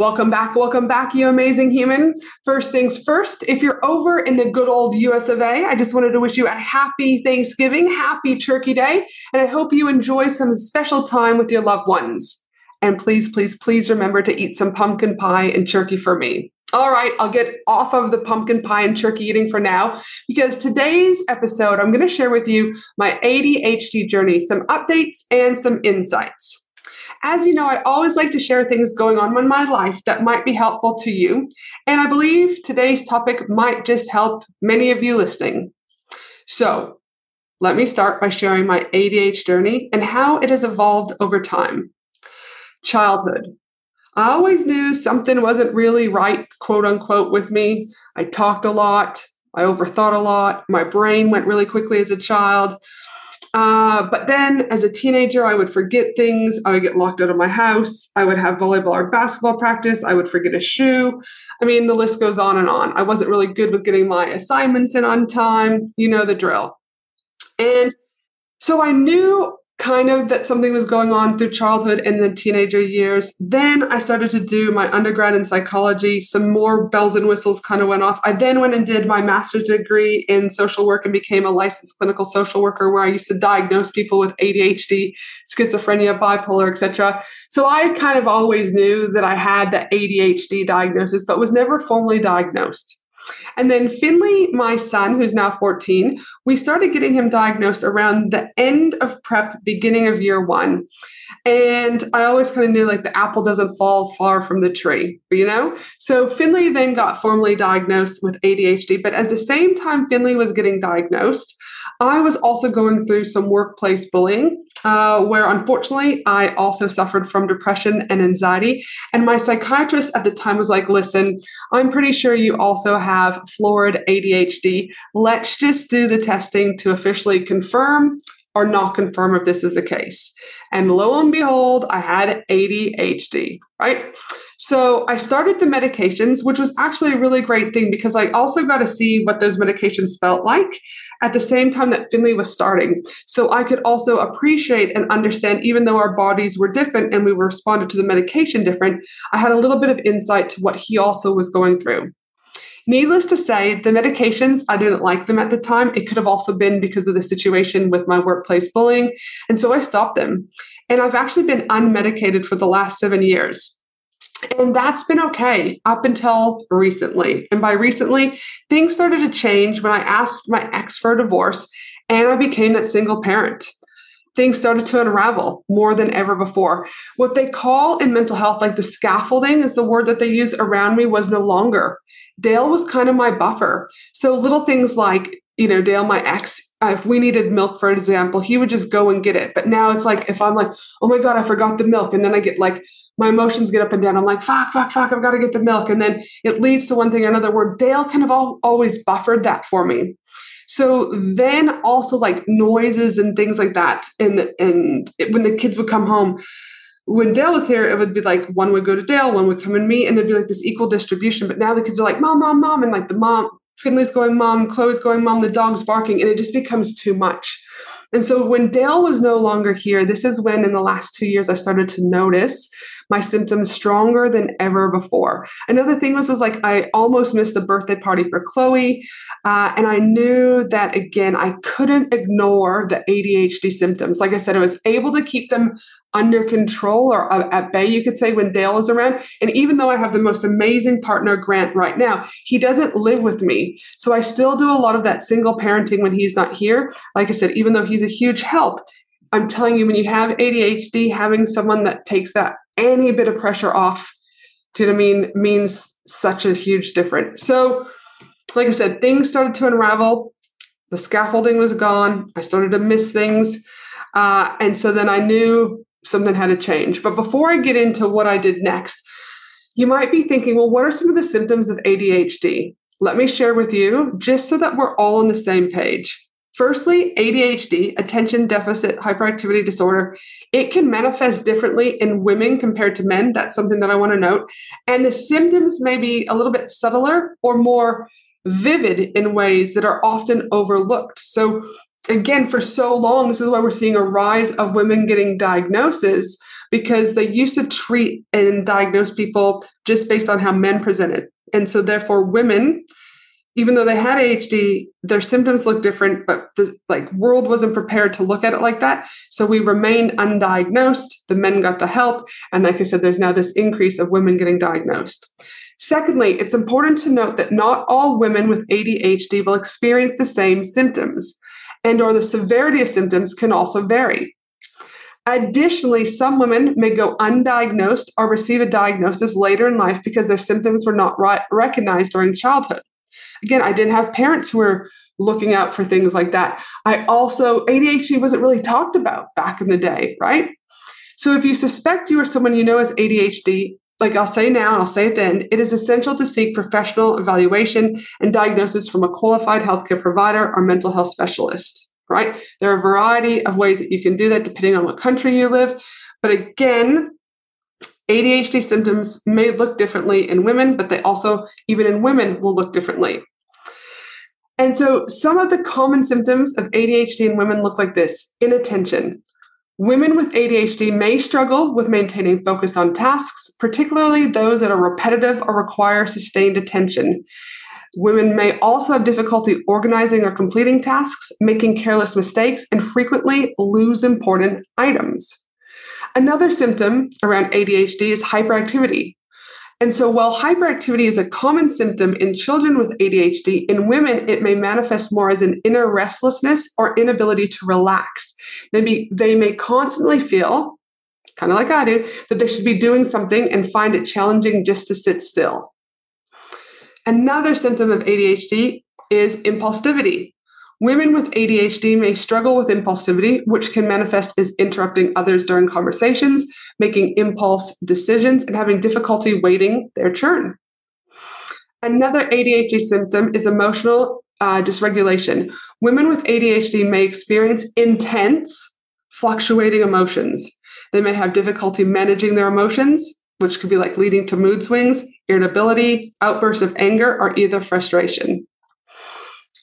Welcome back. Welcome back, you amazing human. First things first, if you're over in the good old US of A, I just wanted to wish you a happy Thanksgiving, happy Turkey Day, and I hope you enjoy some special time with your loved ones. And please, please, please remember to eat some pumpkin pie and turkey for me. All right, I'll get off of the pumpkin pie and turkey eating for now because today's episode, I'm going to share with you my ADHD journey, some updates and some insights. As you know, I always like to share things going on in my life that might be helpful to you. And I believe today's topic might just help many of you listening. So, let me start by sharing my ADHD journey and how it has evolved over time. Childhood. I always knew something wasn't really right, quote unquote, with me. I talked a lot. I overthought a lot. My brain went really quickly as a child. Uh, but then as a teenager, I would forget things. I would get locked out of my house. I would have volleyball or basketball practice. I would forget a shoe. I mean, the list goes on and on. I wasn't really good with getting my assignments in on time. You know the drill. And so I knew kind of that something was going on through childhood and the teenager years. Then I started to do my undergrad in psychology. Some more bells and whistles kind of went off. I then went and did my master's degree in social work and became a licensed clinical social worker where I used to diagnose people with ADHD, schizophrenia, bipolar, etc. So I kind of always knew that I had the ADHD diagnosis but was never formally diagnosed. And then Finley, my son, who's now 14, we started getting him diagnosed around the end of prep, beginning of year one. And I always kind of knew like the apple doesn't fall far from the tree, you know? So Finley then got formally diagnosed with ADHD. But at the same time Finley was getting diagnosed, I was also going through some workplace bullying, uh, where unfortunately I also suffered from depression and anxiety. And my psychiatrist at the time was like, listen, I'm pretty sure you also have florid ADHD. Let's just do the testing to officially confirm or not confirm if this is the case. And lo and behold, I had ADHD, right? So I started the medications, which was actually a really great thing because I also got to see what those medications felt like at the same time that Finley was starting. So I could also appreciate and understand, even though our bodies were different and we responded to the medication different, I had a little bit of insight to what he also was going through. Needless to say, the medications, I didn't like them at the time. It could have also been because of the situation with my workplace bullying. And so I stopped them. And I've actually been unmedicated for the last seven years. And that's been okay up until recently. And by recently, things started to change when I asked my ex for a divorce and I became that single parent things started to unravel more than ever before. What they call in mental health, like the scaffolding is the word that they use around me, was no longer. Dale was kind of my buffer. So little things like, you know, Dale, my ex, uh, if we needed milk, for example, he would just go and get it. But now it's like, if I'm like, oh my God, I forgot the milk. And then I get like, my emotions get up and down. I'm like, fuck, fuck, fuck, I've got to get the milk. And then it leads to one thing or another where Dale kind of all, always buffered that for me. So then also like noises and things like that. And and it, when the kids would come home, when Dale was here, it would be like one would go to Dale, one would come in me, and there'd be like this equal distribution. But now the kids are like, mom, mom, mom, and like the mom, Finley's going, mom, Chloe's going, mom, the dog's barking, and it just becomes too much. And so when Dale was no longer here, this is when in the last two years I started to notice my symptoms stronger than ever before. Another thing was, was like I almost missed a birthday party for Chloe. Uh, and I knew that again, I couldn't ignore the ADHD symptoms. Like I said, I was able to keep them under control or uh, at bay, you could say, when Dale was around. And even though I have the most amazing partner, Grant, right now, he doesn't live with me. So I still do a lot of that single parenting when he's not here. Like I said, even though he's a huge help, I'm telling you, when you have ADHD, having someone that takes that any bit of pressure off, do you know what I mean, means such a huge difference. So, like I said, things started to unravel. The scaffolding was gone. I started to miss things. Uh, and so then I knew something had to change. But before I get into what I did next, you might be thinking, well, what are some of the symptoms of ADHD? Let me share with you just so that we're all on the same page. Firstly, ADHD, attention deficit hyperactivity disorder, it can manifest differently in women compared to men. That's something that I want to note. And the symptoms may be a little bit subtler or more vivid in ways that are often overlooked. So, again, for so long, this is why we're seeing a rise of women getting diagnoses because they used to treat and diagnose people just based on how men presented. And so, therefore, women, even though they had ADHD, their symptoms looked different, but the like world wasn't prepared to look at it like that. So we remained undiagnosed. The men got the help, and like I said, there's now this increase of women getting diagnosed. Secondly, it's important to note that not all women with ADHD will experience the same symptoms and or the severity of symptoms can also vary. Additionally, some women may go undiagnosed or receive a diagnosis later in life because their symptoms were not right, recognized during childhood. Again, I didn't have parents who were looking out for things like that. I also, ADHD wasn't really talked about back in the day, right? So if you suspect you or someone you know has ADHD, like I'll say now and I'll say it then, it is essential to seek professional evaluation and diagnosis from a qualified healthcare provider or mental health specialist, right? There are a variety of ways that you can do that depending on what country you live. But again, ADHD symptoms may look differently in women, but they also, even in women, will look differently. And so some of the common symptoms of ADHD in women look like this inattention, Women with ADHD may struggle with maintaining focus on tasks, particularly those that are repetitive or require sustained attention. Women may also have difficulty organizing or completing tasks, making careless mistakes, and frequently lose important items. Another symptom around ADHD is hyperactivity. And so, while hyperactivity is a common symptom in children with ADHD, in women, it may manifest more as an inner restlessness or inability to relax. Maybe they may constantly feel, kind of like I do, that they should be doing something and find it challenging just to sit still. Another symptom of ADHD is impulsivity. Women with ADHD may struggle with impulsivity, which can manifest as interrupting others during conversations, making impulse decisions, and having difficulty waiting their turn. Another ADHD symptom is emotional uh, dysregulation. Women with ADHD may experience intense, fluctuating emotions. They may have difficulty managing their emotions, which could be like leading to mood swings, irritability, outbursts of anger, or either frustration.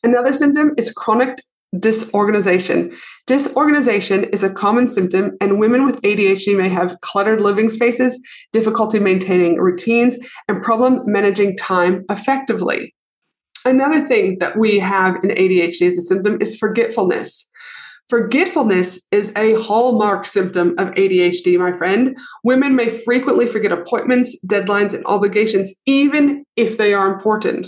Another symptom is chronic disorganization. Disorganization is a common symptom, and women with ADHD may have cluttered living spaces, difficulty maintaining routines, and problem managing time effectively. Another thing that we have in ADHD as a symptom is forgetfulness. Forgetfulness is a hallmark symptom of ADHD, my friend. Women may frequently forget appointments, deadlines, and obligations, even if they are important.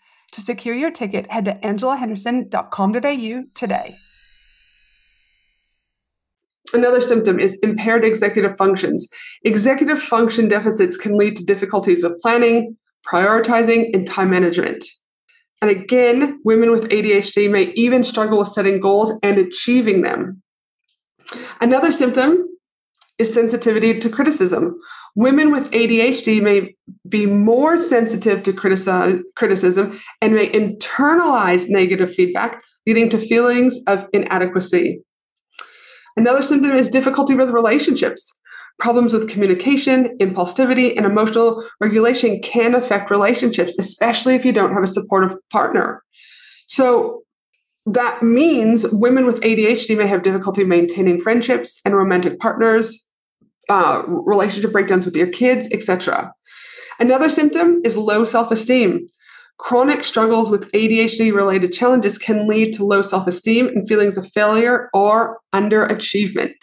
To secure your ticket, head to angelahenderson.com.au today. Another symptom is impaired executive functions. Executive function deficits can lead to difficulties with planning, prioritizing, and time management. And again, women with ADHD may even struggle with setting goals and achieving them. Another symptom is sensitivity to criticism. Women with ADHD may be more sensitive to criticism and may internalize negative feedback, leading to feelings of inadequacy. Another symptom is difficulty with relationships. Problems with communication, impulsivity, and emotional regulation can affect relationships, especially if you don't have a supportive partner. So, that means women with ADHD may have difficulty maintaining friendships and romantic partners, uh, relationship breakdowns with your kids, etc. Another symptom is low self esteem. Chronic struggles with ADHD related challenges can lead to low self esteem and feelings of failure or underachievement.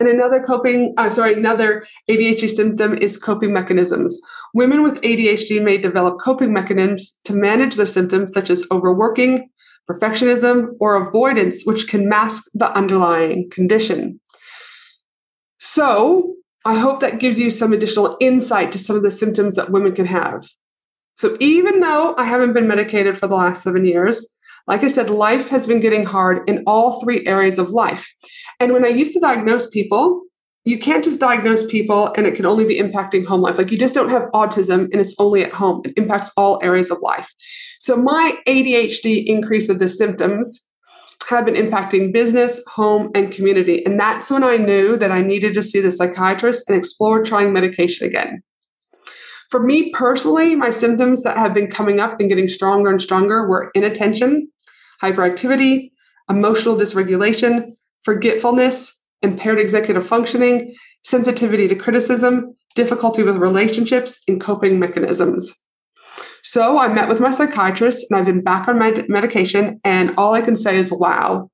And another coping, uh, sorry, another ADHD symptom is coping mechanisms. Women with ADHD may develop coping mechanisms to manage their symptoms, such as overworking, perfectionism, or avoidance, which can mask the underlying condition. So, I hope that gives you some additional insight to some of the symptoms that women can have. So, even though I haven't been medicated for the last seven years, like I said, life has been getting hard in all three areas of life. And when I used to diagnose people, you can't just diagnose people and it can only be impacting home life. Like you just don't have autism and it's only at home. It impacts all areas of life. So my ADHD increase of the symptoms had been impacting business, home, and community. And that's when I knew that I needed to see the psychiatrist and explore trying medication again. For me personally, my symptoms that have been coming up and getting stronger and stronger were inattention, hyperactivity, emotional dysregulation, forgetfulness, impaired executive functioning, sensitivity to criticism, difficulty with relationships, and coping mechanisms. So I met with my psychiatrist and I've been back on my medication, and all I can say is wow.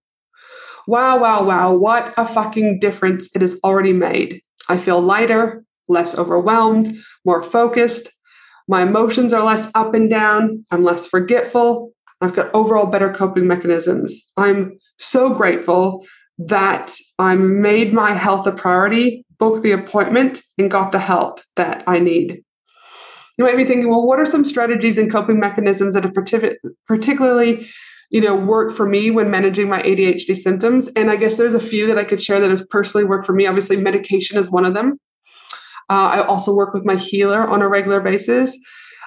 Wow, wow, wow, what a fucking difference it has already made. I feel lighter, less overwhelmed, more focused. My emotions are less up and down. I'm less forgetful. I've got overall better coping mechanisms. I'm so grateful that I made my health a priority, booked the appointment, and got the help that I need. You might be thinking, well, what are some strategies and coping mechanisms that have particularly you know worked for me when managing my ADHD symptoms? And I guess there's a few that I could share that have personally worked for me. Obviously, medication is one of them. Uh, I also work with my healer on a regular basis.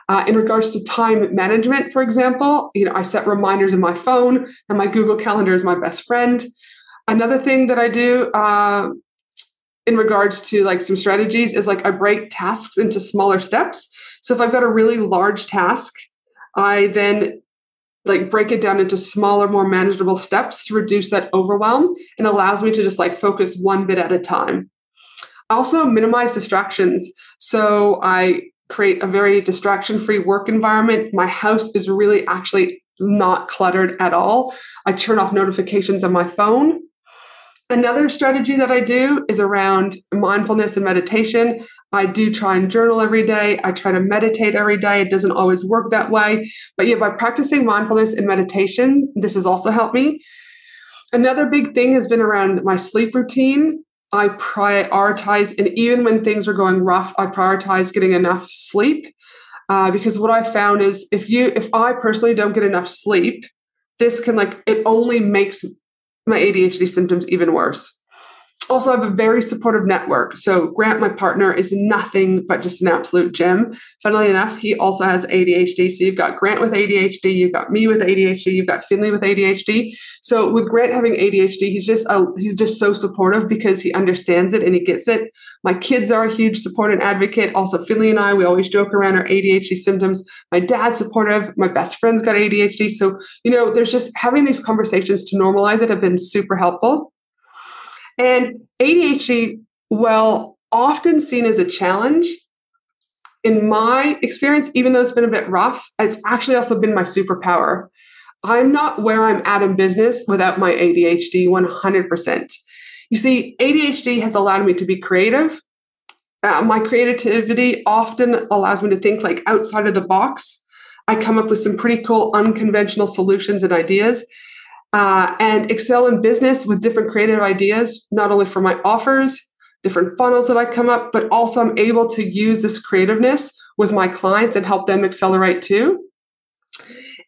Uh, in regards to time management, for example, you know, I set reminders in my phone, and my Google Calendar is my best friend. Another thing that I do uh, in regards to like some strategies is like I break tasks into smaller steps. So if I've got a really large task, I then like break it down into smaller, more manageable steps to reduce that overwhelm and allows me to just like focus one bit at a time. I also minimize distractions. So I create a very distraction free work environment. My house is really actually not cluttered at all. I turn off notifications on my phone. Another strategy that I do is around mindfulness and meditation. I do try and journal every day. I try to meditate every day. It doesn't always work that way. But yeah, by practicing mindfulness and meditation, this has also helped me. Another big thing has been around my sleep routine. I prioritize, and even when things are going rough, I prioritize getting enough sleep. Uh, because what I found is if you, if I personally don't get enough sleep, this can like, it only makes my ADHD symptoms even worse also have a very supportive network. So Grant, my partner, is nothing but just an absolute gem. Funnily enough, he also has ADHD. So you've got Grant with ADHD, you've got me with ADHD, you've got Finley with ADHD. So with Grant having ADHD, he's just a, he's just so supportive because he understands it and he gets it. My kids are a huge support and advocate. Also, Finley and I, we always joke around our ADHD symptoms. My dad's supportive. My best friend's got ADHD. So you know, there's just having these conversations to normalize it have been super helpful. And ADHD, well, often seen as a challenge, in my experience, even though it's been a bit rough, it's actually also been my superpower. I'm not where I'm at in business without my ADHD 100%. You see, ADHD has allowed me to be creative, uh, my creativity often allows me to think like outside of the box. I come up with some pretty cool unconventional solutions and ideas uh, and excel in business with different creative ideas, not only for my offers, different funnels that I come up, but also I'm able to use this creativeness with my clients and help them accelerate too.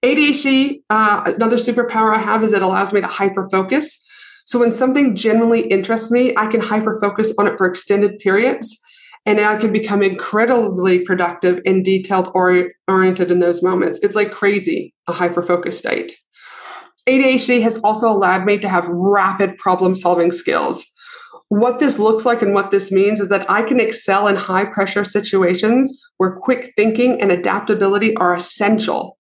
ADHD, uh, another superpower I have is it allows me to hyper focus. So when something genuinely interests me, I can hyper focus on it for extended periods and I can become incredibly productive and detailed ori- oriented in those moments. It's like crazy, a hyper focus state. ADHD has also allowed me to have rapid problem solving skills. What this looks like and what this means is that I can excel in high pressure situations where quick thinking and adaptability are essential.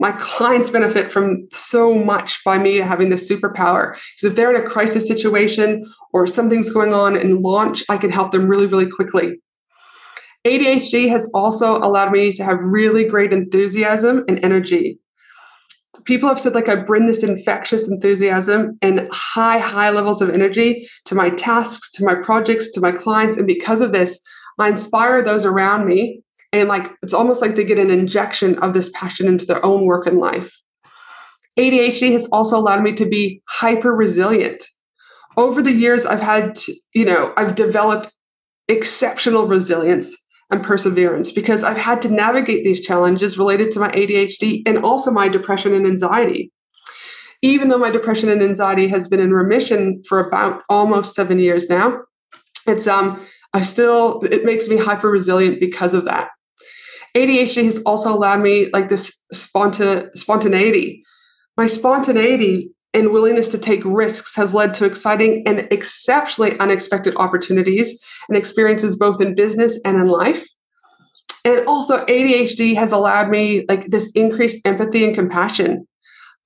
My clients benefit from so much by me having this superpower. Because if they're in a crisis situation or something's going on in launch, I can help them really, really quickly. ADHD has also allowed me to have really great enthusiasm and energy people have said like I bring this infectious enthusiasm and high, high levels of energy to my tasks, to my projects, to my clients. And because of this, I inspire those around me. And like it's almost like they get an injection of this passion into their own work and life. ADHD has also allowed me to be hyper resilient. Over the years, I've had, you know, I've developed exceptional resilience and perseverance because I've had to navigate these challenges related to my ADHD and also my depression and anxiety. Even though my depression and anxiety has been in remission for about almost seven years now, it's um I still it makes me hyper resilient because of that. ADHD has also allowed me like this sponta- spontaneity. My spontaneity and willingness to take risks has led to exciting and exceptionally unexpected opportunities and experiences both in business and in life. And also ADHD has allowed me like this increased empathy and compassion.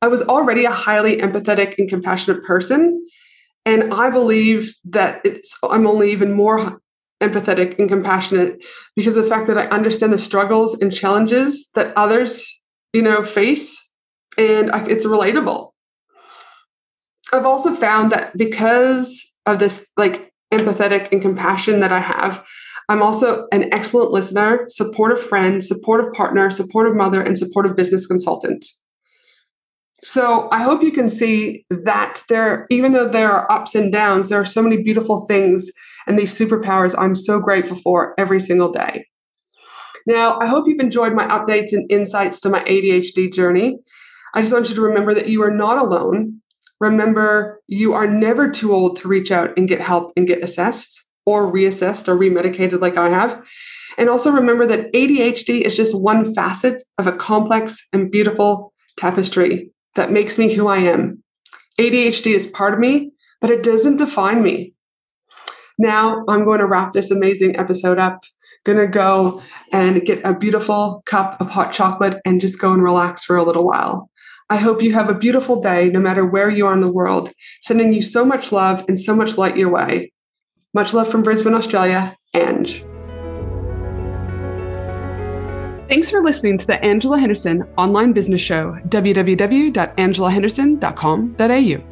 I was already a highly empathetic and compassionate person and I believe that it's I'm only even more empathetic and compassionate because of the fact that I understand the struggles and challenges that others, you know, face and it's relatable. I've also found that because of this like empathetic and compassion that I have, I'm also an excellent listener, supportive friend, supportive partner, supportive mother, and supportive business consultant. So I hope you can see that there, even though there are ups and downs, there are so many beautiful things and these superpowers I'm so grateful for every single day. Now, I hope you've enjoyed my updates and insights to my ADHD journey. I just want you to remember that you are not alone remember you are never too old to reach out and get help and get assessed or reassessed or remedicated like I have. And also remember that ADHD is just one facet of a complex and beautiful tapestry that makes me who I am. ADHD is part of me, but it doesn't define me. Now I'm going to wrap this amazing episode up. Gonna go and get a beautiful cup of hot chocolate and just go and relax for a little while. I hope you have a beautiful day no matter where you are in the world. Sending you so much love and so much light your way. Much love from Brisbane, Australia, Ange. Thanks for listening to the Angela Henderson online business show, www.angelahenderson.com.au.